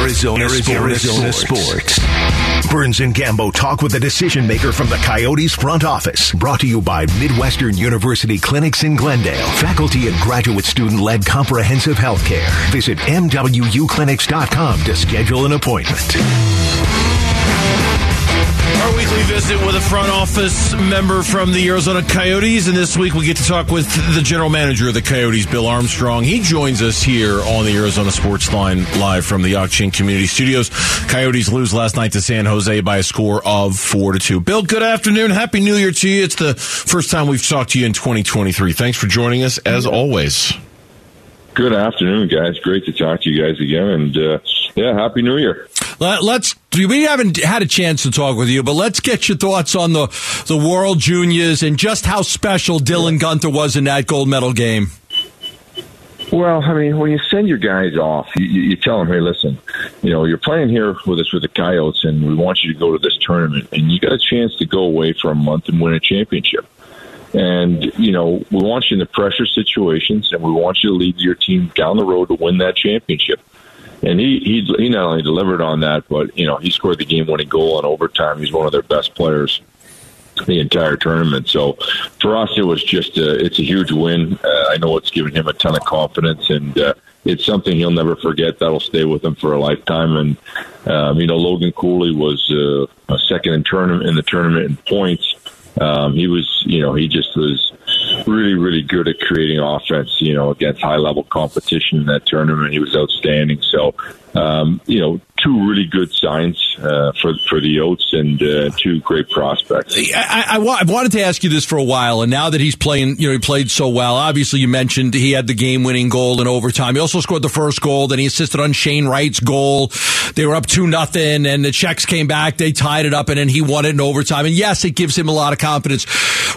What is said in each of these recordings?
Arizona, Arizona, Arizona sports. Burns and Gambo talk with a decision maker from the Coyotes front office. Brought to you by Midwestern University Clinics in Glendale. Faculty and graduate student led comprehensive health care. Visit MWUclinics.com to schedule an appointment. Weekly visit with a front office member from the Arizona Coyotes, and this week we get to talk with the general manager of the Coyotes, Bill Armstrong. He joins us here on the Arizona Sports Line live from the Auction Community Studios. Coyotes lose last night to San Jose by a score of four to two. Bill, good afternoon. Happy New Year to you. It's the first time we've talked to you in 2023. Thanks for joining us as always. Good afternoon, guys. Great to talk to you guys again, and uh, yeah, happy New Year. Let, us we haven't had a chance to talk with you, but let's get your thoughts on the the World Juniors and just how special Dylan Guenther was in that gold medal game. Well, I mean, when you send your guys off, you, you tell them, "Hey, listen, you know, you're playing here with us with the Coyotes, and we want you to go to this tournament, and you got a chance to go away for a month and win a championship." And, you know, we want you in the pressure situations and we want you to lead your team down the road to win that championship. And he, he, he not only delivered on that, but, you know, he scored the game winning goal in overtime. He's one of their best players the entire tournament. So for us, it was just a, it's a huge win. Uh, I know it's given him a ton of confidence, and uh, it's something he'll never forget. That'll stay with him for a lifetime. And um, you know, Logan Cooley was uh, a second in tournament in the tournament in points. Um, he was, you know, he just was really, really good at creating offense, you know, against high level competition in that tournament. He was outstanding. So, um, you know, two really good signs uh, for for the Oats and uh, two great prospects. I, I, I, wanted to ask you this for a while, and now that he's playing, you know, he played so well. Obviously, you mentioned he had the game winning goal in overtime. He also scored the first goal. Then he assisted on Shane Wright's goal. They were up two nothing, and the Czechs came back. They tied it up, and then he won it in overtime. And yes, it gives him a lot of confidence.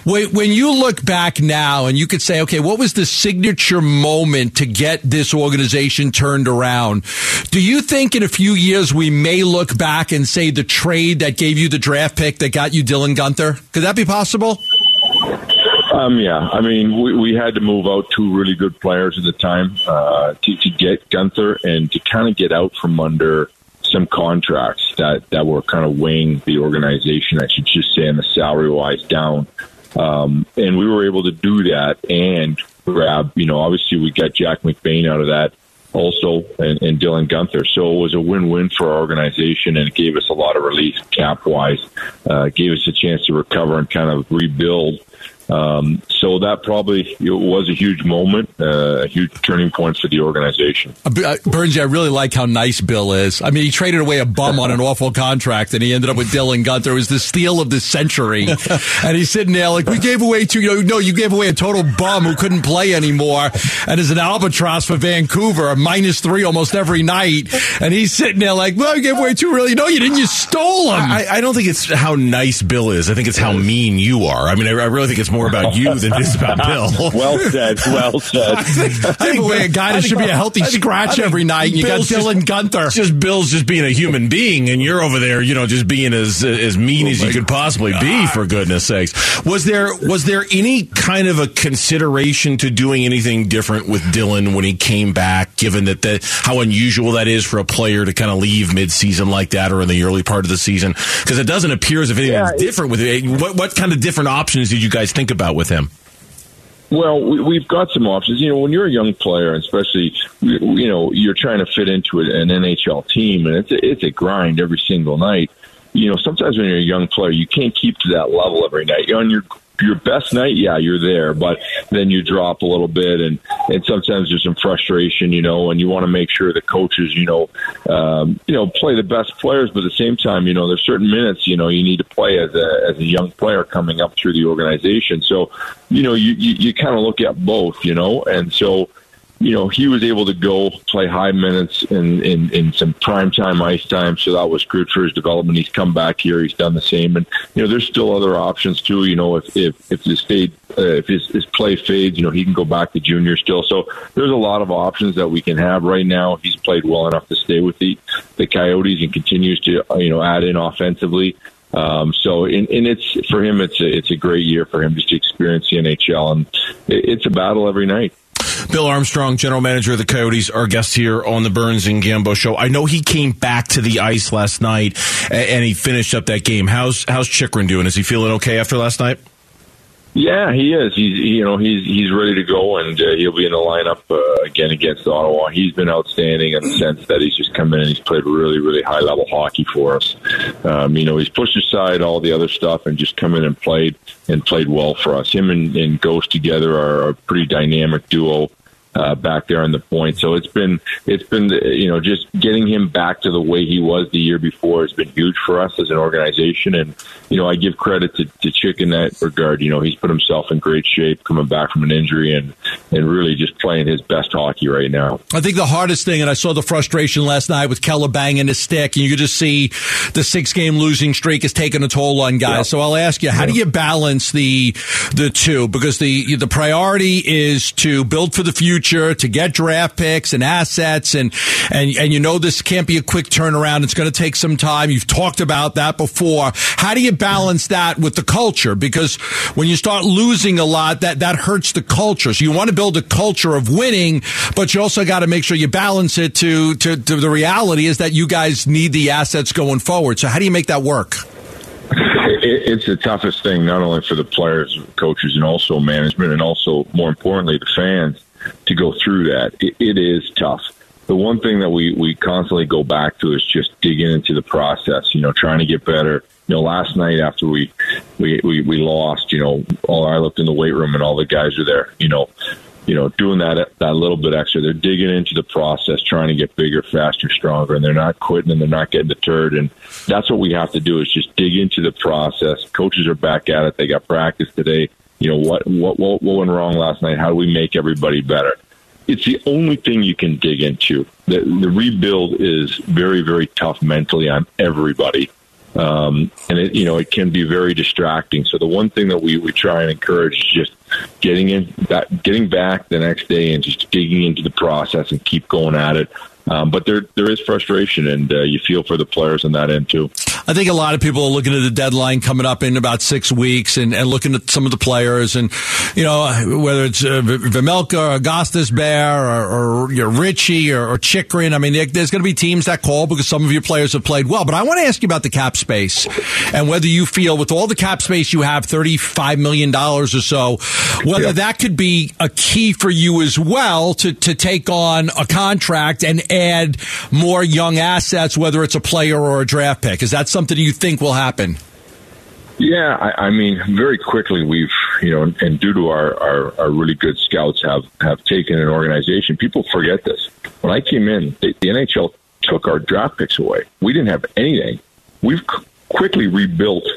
When you look back now, and you could say, okay, what was the signature moment to get this organization turned around? Do you think in a few years we may look back and say the trade that gave you the draft pick that got you Dylan Guenther? Could that be possible? Um, yeah, I mean, we, we had to move out two really good players at the time uh, to, to get Guenther and to kind of get out from under some contracts that, that were kind of weighing the organization, I should just say, in the salary wise down. Um, and we were able to do that and grab, you know, obviously we got Jack McBain out of that also and, and Dylan Guenther. So it was a win-win for our organization, and it gave us a lot of relief cap-wise. Uh, gave us a chance to recover and kind of rebuild um, so that probably was a huge moment, uh, a huge turning point for the organization. Uh, uh I really like how nice Bill is. I mean, he traded away a bum on an awful contract, and he ended up with Dylan Guenther. It was the steal of the century, and he's sitting there like, "We gave away two. You know, no, you gave away a total bum who couldn't play anymore, and is an albatross for Vancouver, a minus three almost every night." And he's sitting there like, "Well, you gave away two. Really? No, you didn't. You stole him." I, I don't think it's how nice Bill is. I think it's how mean you are. I mean, I, I really think it's more more about you than just about Bill. well said. Well said. I think, I think way a guy that should be a healthy think, scratch every night. And you Bill's got Dylan just, Guenther. Just Bill's just being a human being, and you're over there, you know, just being as as mean oh as you could possibly God. be. For goodness sakes, was there was there any kind of a consideration to doing anything different with Dylan when he came back? Given that the, how unusual that is for a player to kind of leave midseason like that or in the early part of the season, because it doesn't appear as if anything's yeah, different with it. What what kind of different options did you guys think about with him? Well, we, have got some options. You know, when you're a young player, especially, you know, you're trying to fit into an NHL team, and it's a, it's a grind every single night. You know, sometimes when you're a young player, you can't keep to that level every night. You're on your your best night, yeah, you're there, but then you drop a little bit, and and sometimes there's some frustration, you know, and you want to make sure the coaches, you know, um, you know, play the best players, but at the same time, you know, there's certain minutes, you know, you need to play as a as a young player coming up through the organization. So, you know, you you, you kind of look at both, you know, and so you know, he was able to go play high minutes in, in, in some prime time ice time, so that was good for his development. He's come back here, he's done the same, and you know, there's still other options too. You know, if if if his fade, uh, if his, his play fades, you know, he can go back to junior still. So there's a lot of options that we can have right now. He's played well enough to stay with the the Coyotes and continues to uh, you know add in offensively. Um, so, and, and it's for him, it's a, it's a great year for him just to experience the NHL, and it's a battle every night. Bill Armstrong, general manager of the Coyotes, our guest here on the Burns and Gambo show. I know he came back to the ice last night and he finished up that game. How's how's Chychrun doing? Is he feeling okay after last night? Yeah, he is. He's you know he's he's ready to go, and uh, he'll be in the lineup uh, again against Ottawa. He's been outstanding in the sense that he's just come in and he's played really really high level hockey for us. Um, you know he's pushed aside all the other stuff and just come in and played and played well for us. Him and, and Ghost together are a pretty dynamic duo uh, back there on the point. So it's been it's been you know just getting him back to the way he was the year before has been huge for us as an organization. And you know I give credit to, to Chick in that regard. You know he's put himself in great shape coming back from an injury and and really just playing his best hockey right now. I think the hardest thing, and I saw the frustration last night with Keller banging his stick, and you could just see the six game losing streak is taking a toll on guys. Yep. So I'll ask you, how do you balance the the two? Because the the priority is to build for the future future to get draft picks and assets and and and you know this can't be a quick turnaround. It's going to take some time. You've talked about that before. How do you balance that with the culture? Because when you start losing a lot, that that hurts the culture. So you want to build a culture of winning, but you also got to make sure you balance it to, to to the reality is that you guys need the assets going forward. So how do you make that work? it's the toughest thing, not only for the players, coaches, and also management, and also more importantly, the fans to go through that. it, it is tough. The one thing that we, we constantly go back to is just digging into the process, you know, trying to get better. You know, last night after we, we, we, we lost, you know, all I looked in the weight room and all the guys are there, you know, you know, doing that that little bit extra. They're digging into the process, trying to get bigger, faster, stronger, and they're not quitting and they're not getting deterred. And that's what we have to do is just dig into the process. Coaches are back at it. They got practice today you know what what what, went wrong last night? How do we make everybody better? It's the only thing you can dig into. The, the rebuild is very very tough mentally on everybody. Um, and it, you know, it can be very distracting. So the one thing that we, we try and encourage is just getting in, that, getting back the next day and just digging into the process and keep going at it. Um, but there there is frustration, and uh, you feel for the players on that end too. I think a lot of people are looking at the deadline coming up in about six weeks, and, and looking at some of the players, and you know whether it's uh, Vejmelka or Gostisbehere or, or you know, Ritchie or, or Chychrun. I mean, there's going to be teams that call because some of your players have played well. But I want to ask you about the cap space and whether you feel with all the cap space you have, thirty five million dollars or so, whether yeah. that could be a key for you as well to to take on a contract and add more young assets, whether it's a player or a draft pick? Is that something you think will happen? Yeah, I, I mean, very quickly we've, you know, and due to our, our, our really good scouts have, have taken an organization. People forget this. When I came in, the, the NHL took our draft picks away. We didn't have anything. We've quickly rebuilt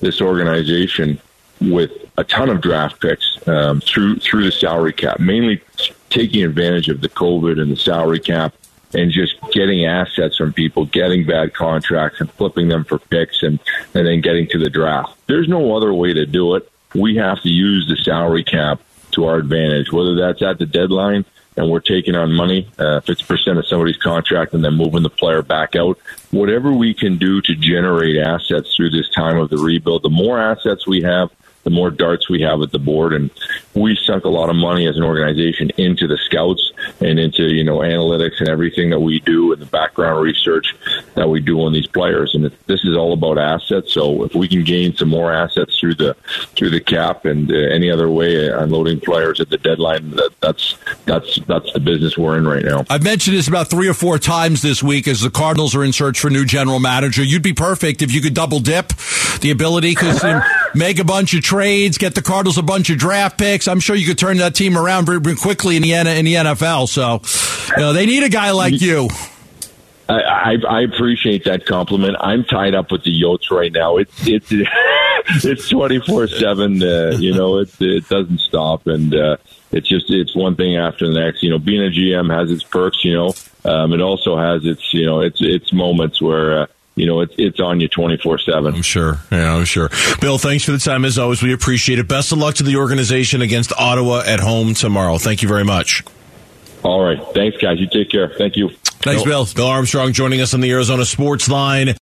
this organization with a ton of draft picks um, through through the salary cap, mainly taking advantage of the COVID and the salary cap and just getting assets from people, getting bad contracts and flipping them for picks and, and then getting to the draft. There's no other way to do it. We have to use the salary cap to our advantage, whether that's at the deadline and we're taking on money, uh, 50% of somebody's contract and then moving the player back out. Whatever we can do to generate assets through this time of the rebuild, the more assets we have, the more darts we have at the board. And we sunk a lot of money as an organization into the scouts and into, you know, analytics and everything that we do and the background research that we do on these players. And this is all about assets. So if we can gain some more assets through the, through the cap and uh, any other way, uh, unloading players at the deadline, that, that's, that's, that's the business we're in right now. I've mentioned this about three or four times this week as the Cardinals are in search for new general manager. You'd be perfect if you could double dip the ability because make a bunch of trades, get the Cardinals a bunch of draft picks. I'm sure you could turn that team around very, very quickly in the in the NFL. So, you know, they need a guy like you. I, I, appreciate that compliment. I'm tied up with the Yotes right now. It's it's it's twenty four seven. Uh, you know, it it doesn't stop, and uh, it's just it's one thing after the next. You know, being a GM has its perks. You know, um, it also has its you know its its moments where. Uh, you know, it's it's on you twenty four seven. I'm sure. Yeah, I'm sure. Bill, thanks for the time as always. We appreciate it. Best of luck to the organization against Ottawa at home tomorrow. Thank you very much. All right. Thanks, guys. You take care. Thank you. Thanks, Bill. Bill Armstrong joining us on the Arizona Sports Line.